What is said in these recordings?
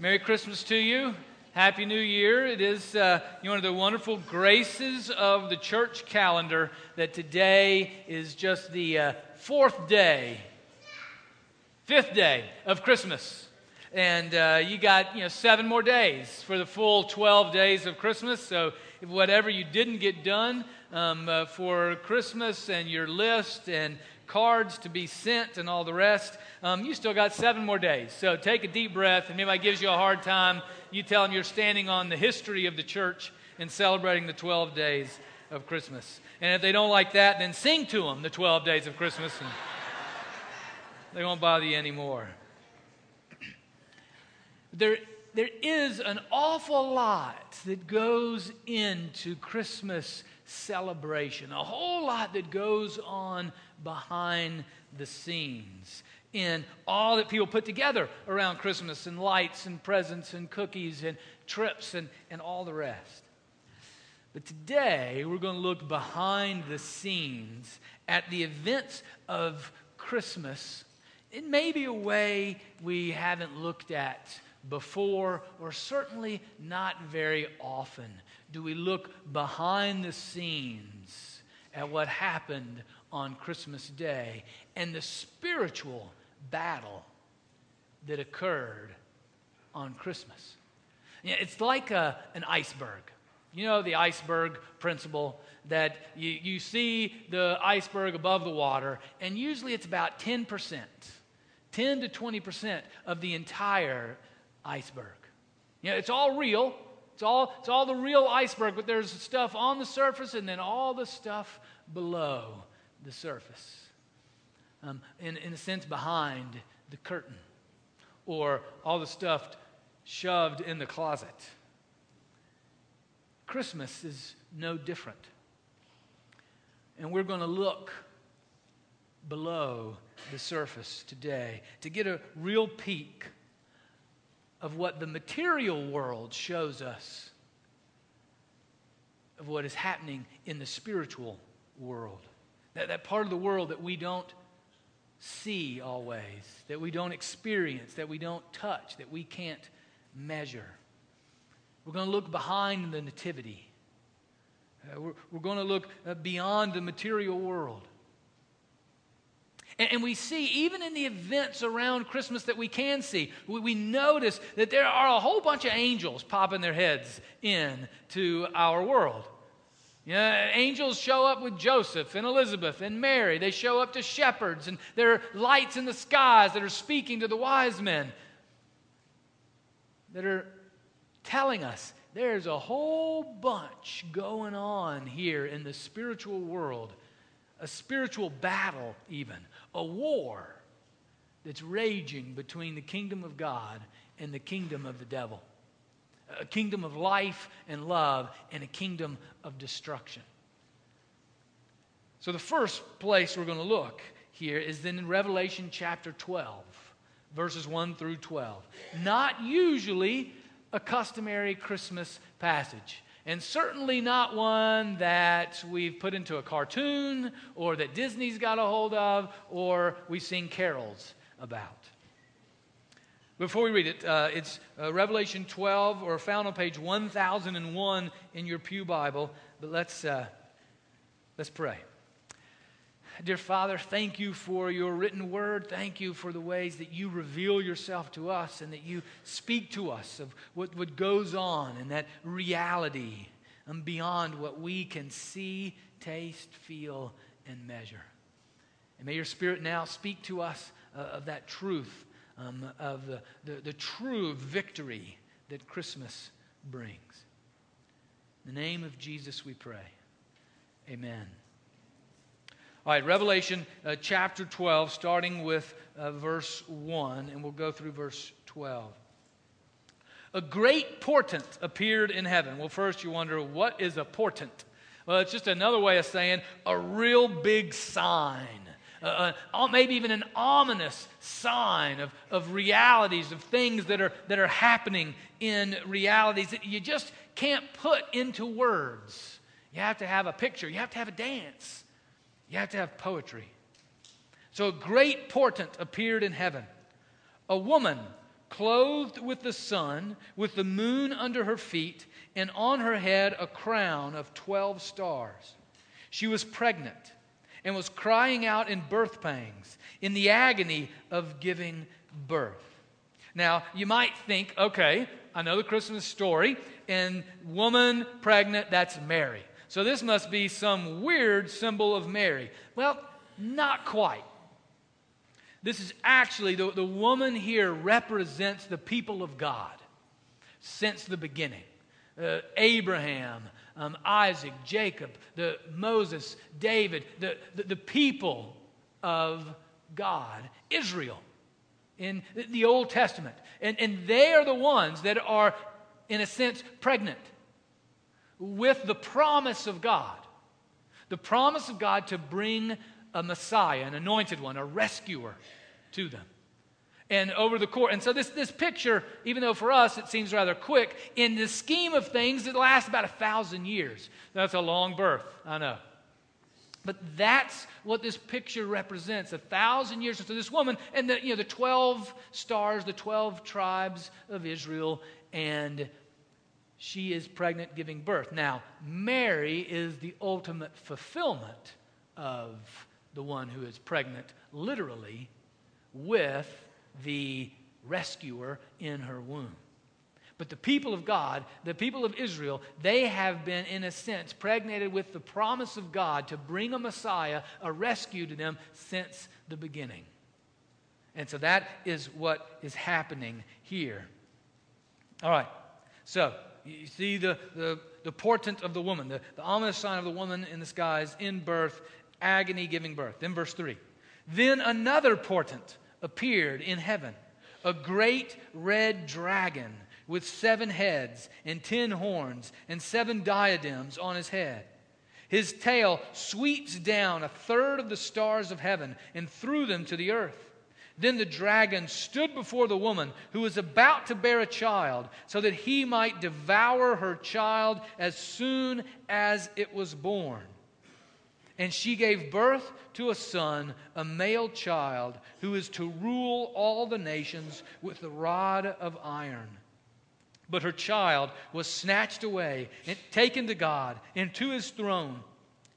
Merry Christmas to you. Happy New Year. It is uh, one of the wonderful graces of the church calendar that today is just the uh, fourth day, fifth day of Christmas. And uh, you got you know, seven more days for the full 12 days of Christmas. So, whatever you didn't get done um, uh, for Christmas and your list and cards to be sent and all the rest, um, you still got seven more days. So take a deep breath. And anybody gives you a hard time, you tell them you're standing on the history of the church and celebrating the 12 days of Christmas. And if they don't like that, then sing to them the 12 days of Christmas, and they won't bother you anymore. There, there is an awful lot that goes into Christmas celebration, a whole lot that goes on behind the scenes in all that people put together around Christmas and lights and presents and cookies and trips and, and all the rest. But today, we're going to look behind the scenes at the events of Christmas in maybe a way we haven't looked at before, or certainly not very often. Do we look behind the scenes at what happened on Christmas Day and the spiritual battle that occurred on Christmas. it's like a, an iceberg. You know the iceberg principle that you, you see the iceberg above the water, and usually it's about 10%, 10 to 20% of the entire iceberg. You know, it's all real. It's all, it's all the real iceberg, but there's stuff on the surface and then all the stuff below the surface um, in, in a sense, behind the curtain or all the stuff shoved in the closet. Christmas is no different. And we're going to look below the surface today to get a real peek of what the material world shows us of what is happening in the spiritual world. That, that part of the world that we don't see always, that we don't experience, that we don't touch, that we can't measure. We're going to look behind the nativity. Uh, we're, we're going to look uh, beyond the material world. And, and, we see, even in the events around Christmas that we can see, we, we notice that there are a whole bunch of angels popping their heads in to our world. Angels show up with Joseph and Elizabeth and Mary. They show up to shepherds, and there are lights in the skies that are speaking to the wise men that are telling us there's a whole bunch going on here in the spiritual world, a spiritual battle, even, a war that's raging between the kingdom of God and the kingdom of the devil a kingdom of life and love, and a kingdom of destruction. So, the first place we're going to look here is then in Revelation chapter 12, verses 1 through 12. Not usually a customary Christmas passage, and certainly not one that we've put into a cartoon or that Disney's got a hold of or we sing carols about. Before we read it, uh, it's uh, Revelation 12 or found on page 1001 in your Pew Bible. But let's, uh, let's pray. Dear Father, thank you for your written word. Thank you for the ways that you reveal yourself to us and that you speak to us of what, what goes on and that reality and beyond what we can see, taste, feel, and measure. And may your Spirit now speak to us uh, of that truth um, of the, the, the true victory that Christmas brings. In the name of Jesus, we pray. Amen. All right, Revelation uh, chapter 12, starting with uh, verse 1, and we'll go through verse 12. A great portent appeared in heaven. Well, first you wonder, what is a portent? Well, it's just another way of saying a real big sign uh, uh, maybe even an ominous sign of, of realities, of things that are, that are happening in realities that you just can't put into words. You have to have a picture, you have to have a dance, you have to have poetry. So a great portent appeared in heaven a woman clothed with the sun, with the moon under her feet, and on her head a crown of 12 stars. She was pregnant and was crying out in birth pangs, in the agony of giving birth. Now, you might think, okay, I know the Christmas story, and woman pregnant, that's Mary. So this must be some weird symbol of Mary. Well, not quite. This is actually, the, the woman here represents the people of God since the beginning. Uh, Abraham, um, Isaac, Jacob, the Moses, David, the, the, the people of God, Israel in the Old Testament. And, and they are the ones that are, in a sense, pregnant with the promise of God. The promise of God to bring a Messiah, an anointed one, a rescuer to them. And over the course, and so this, this picture, even though for us it seems rather quick, in the scheme of things, it lasts about a thousand years. That's a long birth, I know. But that's what this picture represents a thousand years. So, this woman, and the, you know, the 12 stars, the 12 tribes of Israel, and she is pregnant, giving birth. Now, Mary is the ultimate fulfillment of the one who is pregnant, literally, with the rescuer in her womb. But the people of God, the people of Israel, they have been, in a sense, pregnated with the promise of God to bring a Messiah, a rescue to them since the beginning. And so that is what is happening here. All right. So you see the, the, the portent of the woman, the, the ominous sign of the woman in the skies in birth, agony giving birth. Then verse 3. Then another portent appeared in heaven, a great red dragon with seven heads and ten horns and seven diadems on his head. His tail sweeps down a third of the stars of heaven and threw them to the earth. Then the dragon stood before the woman who was about to bear a child, so that he might devour her child as soon as it was born. And she gave birth to a son, a male child, who is to rule all the nations with the rod of iron. But her child was snatched away and taken to God and to his throne.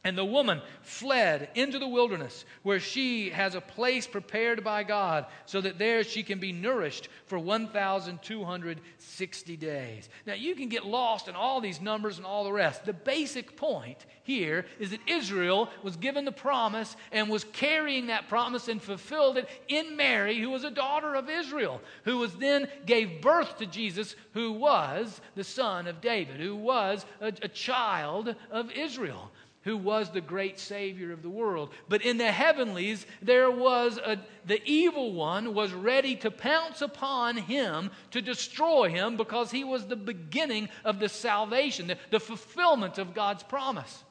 And the woman fled into the wilderness, where she has a place prepared by God, so that there she can be nourished for 1,260 days. Now, you can get lost in all these numbers and all the rest. The basic point here is that Israel was given the promise and was carrying that promise and fulfilled it in Mary, who was a daughter of Israel, who was then gave birth to Jesus, who was the son of David, who was a, a child of Israel who was the great Savior of the world. But in the heavenlies, there was a, the evil one was ready to pounce upon him to destroy him because he was the beginning of the salvation, the, the fulfillment of God's promise.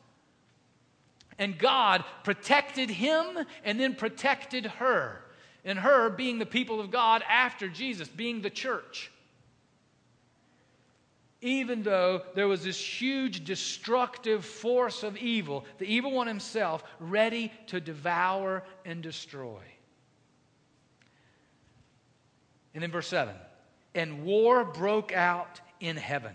And God protected him and then protected her. And her being the people of God after Jesus, being the church even though there was this huge destructive force of evil, the evil one himself, ready to devour and destroy. And in verse 7, and war broke out in heaven.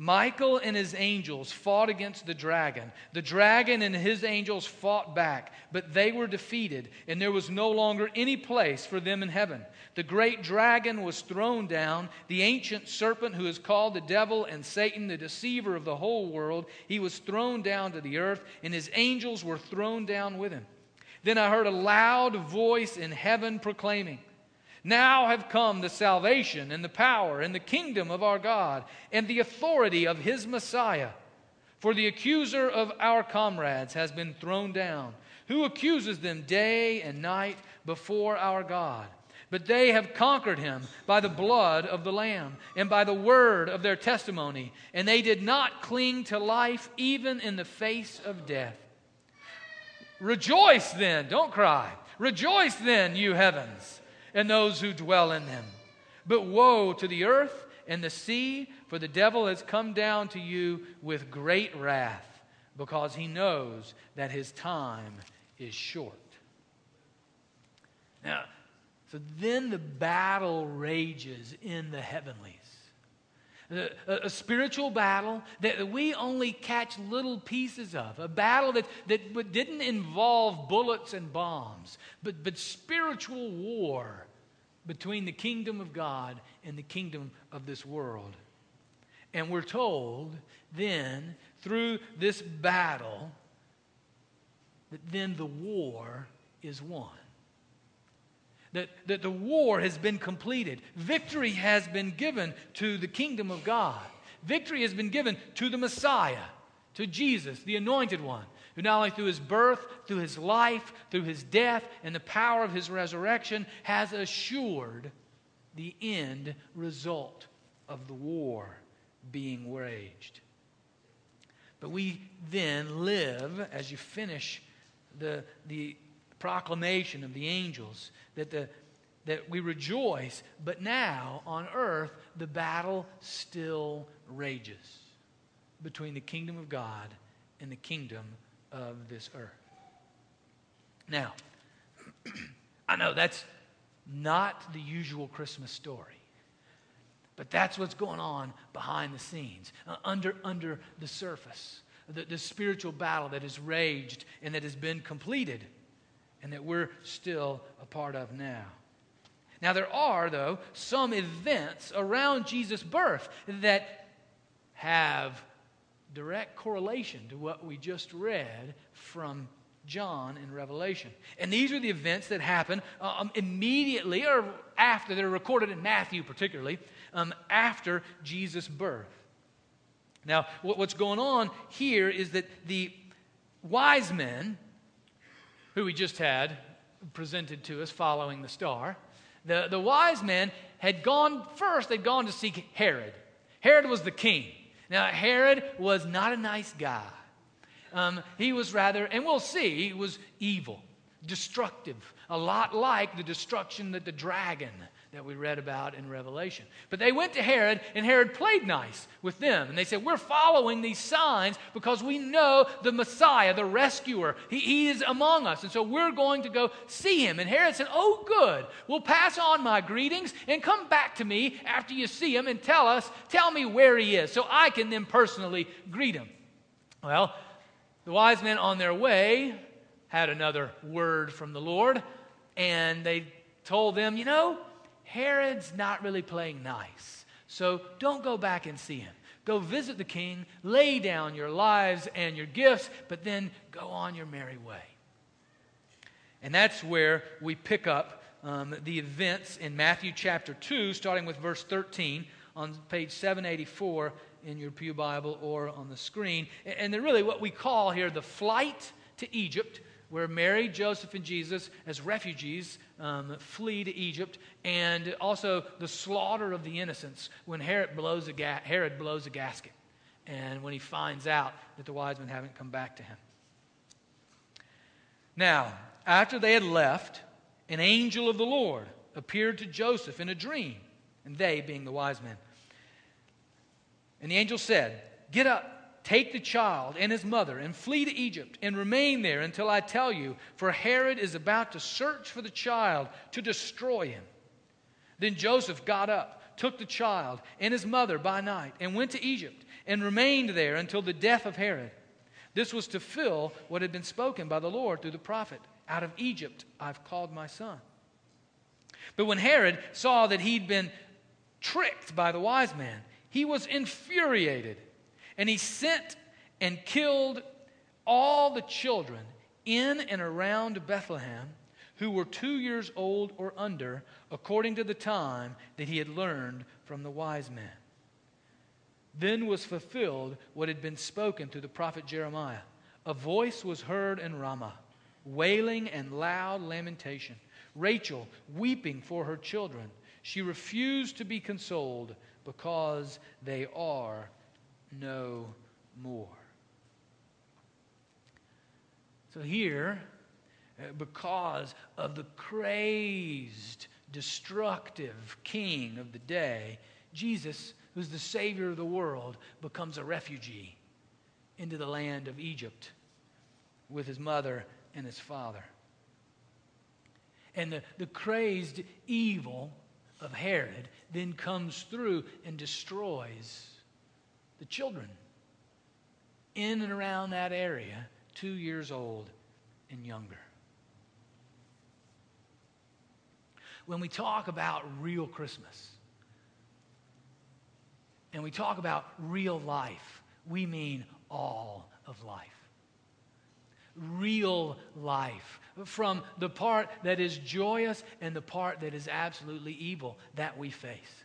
Michael and his angels fought against the dragon. The dragon and his angels fought back, but they were defeated, and there was no longer any place for them in heaven. The great dragon was thrown down, the ancient serpent who is called the devil and Satan, the deceiver of the whole world. He was thrown down to the earth, and his angels were thrown down with him. Then I heard a loud voice in heaven proclaiming, now have come the salvation and the power and the kingdom of our God and the authority of his Messiah. For the accuser of our comrades has been thrown down, who accuses them day and night before our God. But they have conquered him by the blood of the Lamb and by the word of their testimony, and they did not cling to life even in the face of death. Rejoice then, don't cry. Rejoice then, you heavens and those who dwell in them. But woe to the earth and the sea, for the devil has come down to you with great wrath, because he knows that his time is short. Now, So then the battle rages in the heavenlies. A, spiritual battle that we only catch little pieces of. A battle that, that didn't involve bullets and bombs, but, but spiritual war between the kingdom of God and the kingdom of this world. And we're told then, through this battle, that then the war is won. That, that the war has been completed. Victory has been given to the kingdom of God. Victory has been given to the Messiah, to Jesus, the anointed one, who not only through his birth, through his life, through his death, and the power of his resurrection has assured the end result of the war being waged. But we then live, as you finish the, the proclamation of the angels, that, the, that we rejoice, but now on earth, the battle still rages between the kingdom of God and the kingdom of this earth. Now, I know that's not the usual Christmas story. But that's what's going on behind the scenes, uh, under, under the surface. The, the spiritual battle that has raged and that has been completed and that we're still a part of now. Now, there are, though, some events around Jesus' birth that have direct correlation to what we just read from John in Revelation. And these are the events that happen um, immediately or after, they're recorded in Matthew particularly, um, after Jesus' birth. Now, what's going on here is that the wise men who we just had presented to us following the star, the, the wise men had gone first, they'd gone to seek Herod. Herod was the king. Now, Herod was not a nice guy. Um, he was rather, and we'll see, he was evil, destructive, a lot like the destruction that the dragon that we read about in Revelation. But they went to Herod, and Herod played nice with them. And they said, We're following these signs because we know the Messiah, the rescuer. He, he, is among us. And so we're going to go see him. And Herod said, Oh, good. We'll pass on my greetings and come back to me after you see him and tell us, tell me where he is, so I can then personally greet him. Well, the wise men on their way had another word from the Lord, and they told them, You know, Herod's not really playing nice. So don't go back and see him. Go visit the king, lay down your lives and your gifts, but then go on your merry way. And that's where we pick up um, the events in Matthew chapter 2, starting with verse 13 on page 784 in your Pew Bible or on the screen. And they're really what we call here the flight to Egypt where Mary, Joseph, and Jesus, as refugees, um, flee to Egypt, and also the slaughter of the innocents when Herod blows, a ga- Herod blows a gasket, and when he finds out that the wise men haven't come back to him. Now, after they had left, an angel of the Lord appeared to Joseph in a dream, and they being the wise men. And the angel said, Get up Take the child and his mother and flee to Egypt and remain there until I tell you, for Herod is about to search for the child to destroy him. Then Joseph got up, took the child and his mother by night, and went to Egypt and remained there until the death of Herod. This was to fill what had been spoken by the Lord through the prophet Out of Egypt I've called my son. But when Herod saw that he'd been tricked by the wise man, he was infuriated and he sent and killed all the children in and around Bethlehem who were two years old or under, according to the time that he had learned from the wise men. Then was fulfilled what had been spoken through the prophet Jeremiah. A voice was heard in Ramah, wailing and loud lamentation. Rachel weeping for her children. She refused to be consoled because they are no more. So here, uh, because of the crazed, destructive king of the day, Jesus, who's the Savior of the world, becomes a refugee into the land of Egypt with his mother and his father. And the, the crazed evil of Herod then comes through and destroys the children in and around that area, two years old and younger. When we talk about real Christmas and we talk about real life, we mean all of life. Real life. From the part that is joyous and the part that is absolutely evil that we face.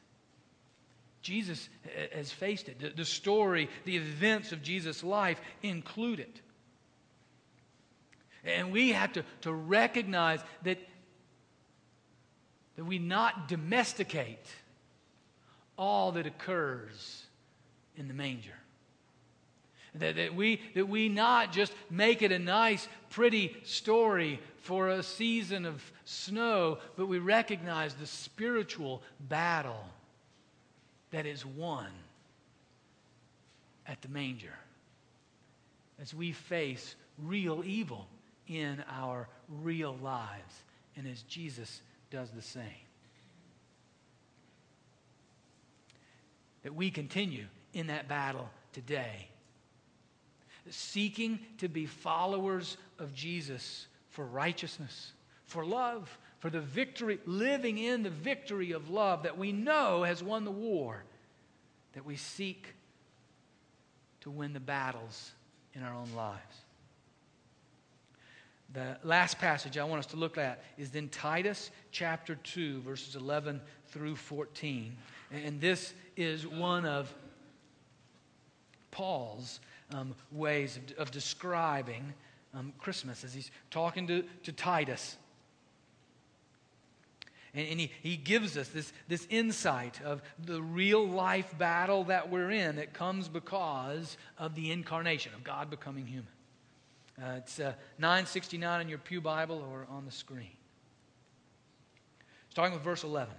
Jesus has faced it. The, story, the events of Jesus' life include it. And we have to, to recognize that, that we not domesticate all that occurs in the manger. That, that, we, that we not just make it a nice, pretty story for a season of snow, but we recognize the spiritual battle that is won at the manger as we face real evil in our real lives and as Jesus does the same. That we continue in that battle today, seeking to be followers of Jesus for righteousness, for love, for the victory, living in the victory of love that we know has won the war, that we seek to win the battles in our own lives. The last passage I want us to look at is then Titus chapter 2, verses 11 through 14. And this is one of Paul's um, ways of, of describing um, Christmas as he's talking to, to Titus. And, and he, he gives us this, this insight of the real life battle that we're in that comes because of the incarnation, of God becoming human. Uh, it's uh, 969 in your Pew Bible or on the screen. Starting with verse 11.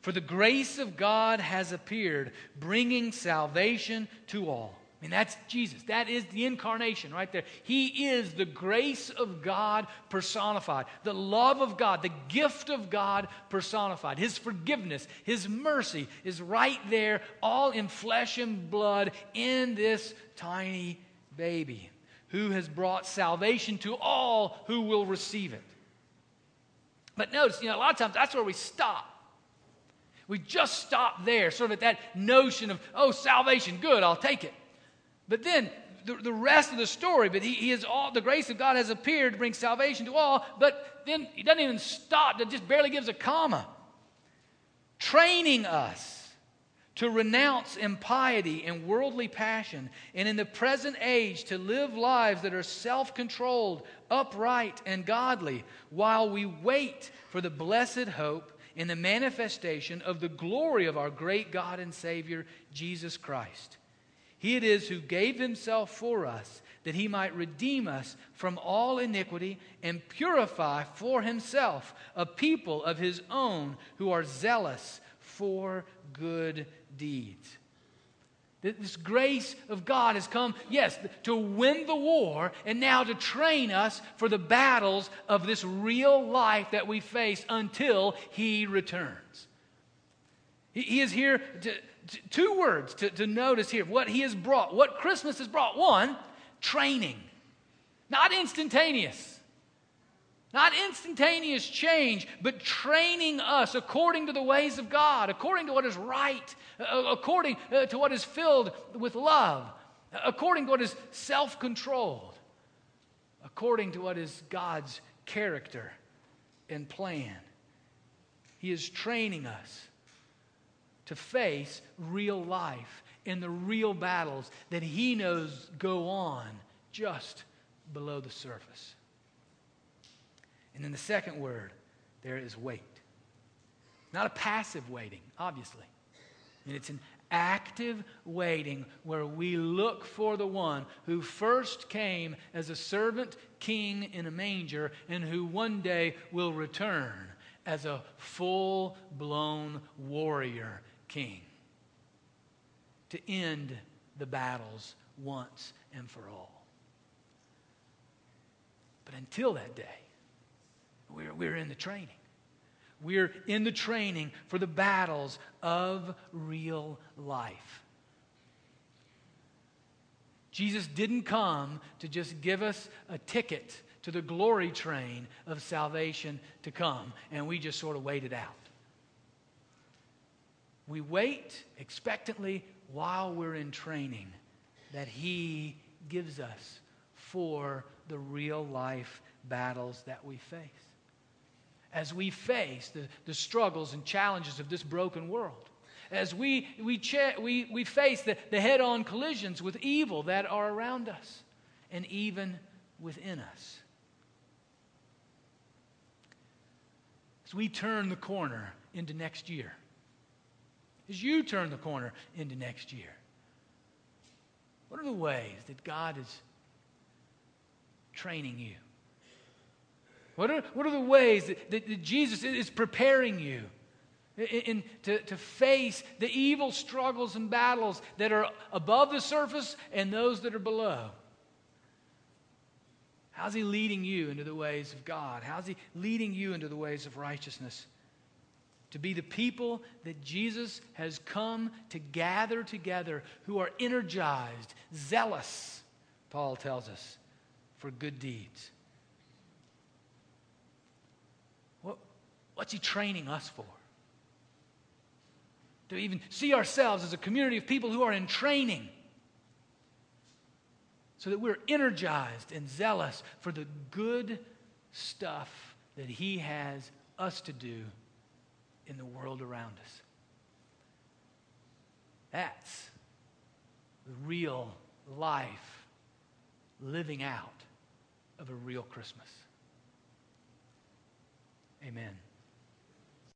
For the grace of God has appeared, bringing salvation to all I mean, that's Jesus. That is the incarnation right there. He is the grace of God personified, the love of God, the gift of God personified. His forgiveness, His mercy is right there, all in flesh and blood in this tiny baby who has brought salvation to all who will receive it. But notice, you know, a lot of times that's where we stop. We just stop there, sort of at that notion of, oh, salvation, good, I'll take it. But then the, the rest of the story, but he, he is all, the grace of God has appeared to bring salvation to all, but then he doesn't even stop, it just barely gives a comma. Training us to renounce impiety and worldly passion, and in the present age to live lives that are self controlled, upright, and godly, while we wait for the blessed hope in the manifestation of the glory of our great God and Savior, Jesus Christ he it is who gave himself for us, that he might redeem us from all iniquity and purify for himself a people of his own who are zealous for good deeds. This grace of God has come, yes, to win the war and now to train us for the battles of this real life that we face until He returns. He is here to, two words to, to notice here what he has brought, what Christmas has brought. One, training, not instantaneous. Not instantaneous change, but training us according to the ways of God, according to what is right, according uh, to what is filled with love, according to what is self controlled, according to what is God's character and plan. He is training us to face real life in the real battles that he knows go on just below the surface. And then the second word there is wait. Not a passive waiting, obviously. I mean, it's an active waiting where we look for the one who first came as a servant king in a manger and who one day will return as a full blown warrior king to end the battles once and for all. But until that day, We're, we're in the training. We're in the training for the battles of real life. Jesus didn't come to just give us a ticket to the glory train of salvation to come, and we just sort of waited out. We wait expectantly while we're in training that He gives us for the real life battles that we face. As we face the, the struggles and challenges of this broken world, as we, we, che- we, we face the, the head on collisions with evil that are around us and even within us. As we turn the corner into next year, as you turn the corner into next year, what are the ways that God is training you? What are, what are the ways that, that, that Jesus is preparing you in, in, to, to face the evil struggles and battles that are above the surface and those that are below? How's He leading you into the ways of God? How's He leading you into the ways of righteousness? To be the people that Jesus has come to gather together who are energized, zealous, Paul tells us, for good deeds. What, what's he training us for? To even see ourselves as a community of people who are in training so that we're energized and zealous for the good stuff that he has us to do in the world around us. That's the real life living out of a real Christmas. Amen.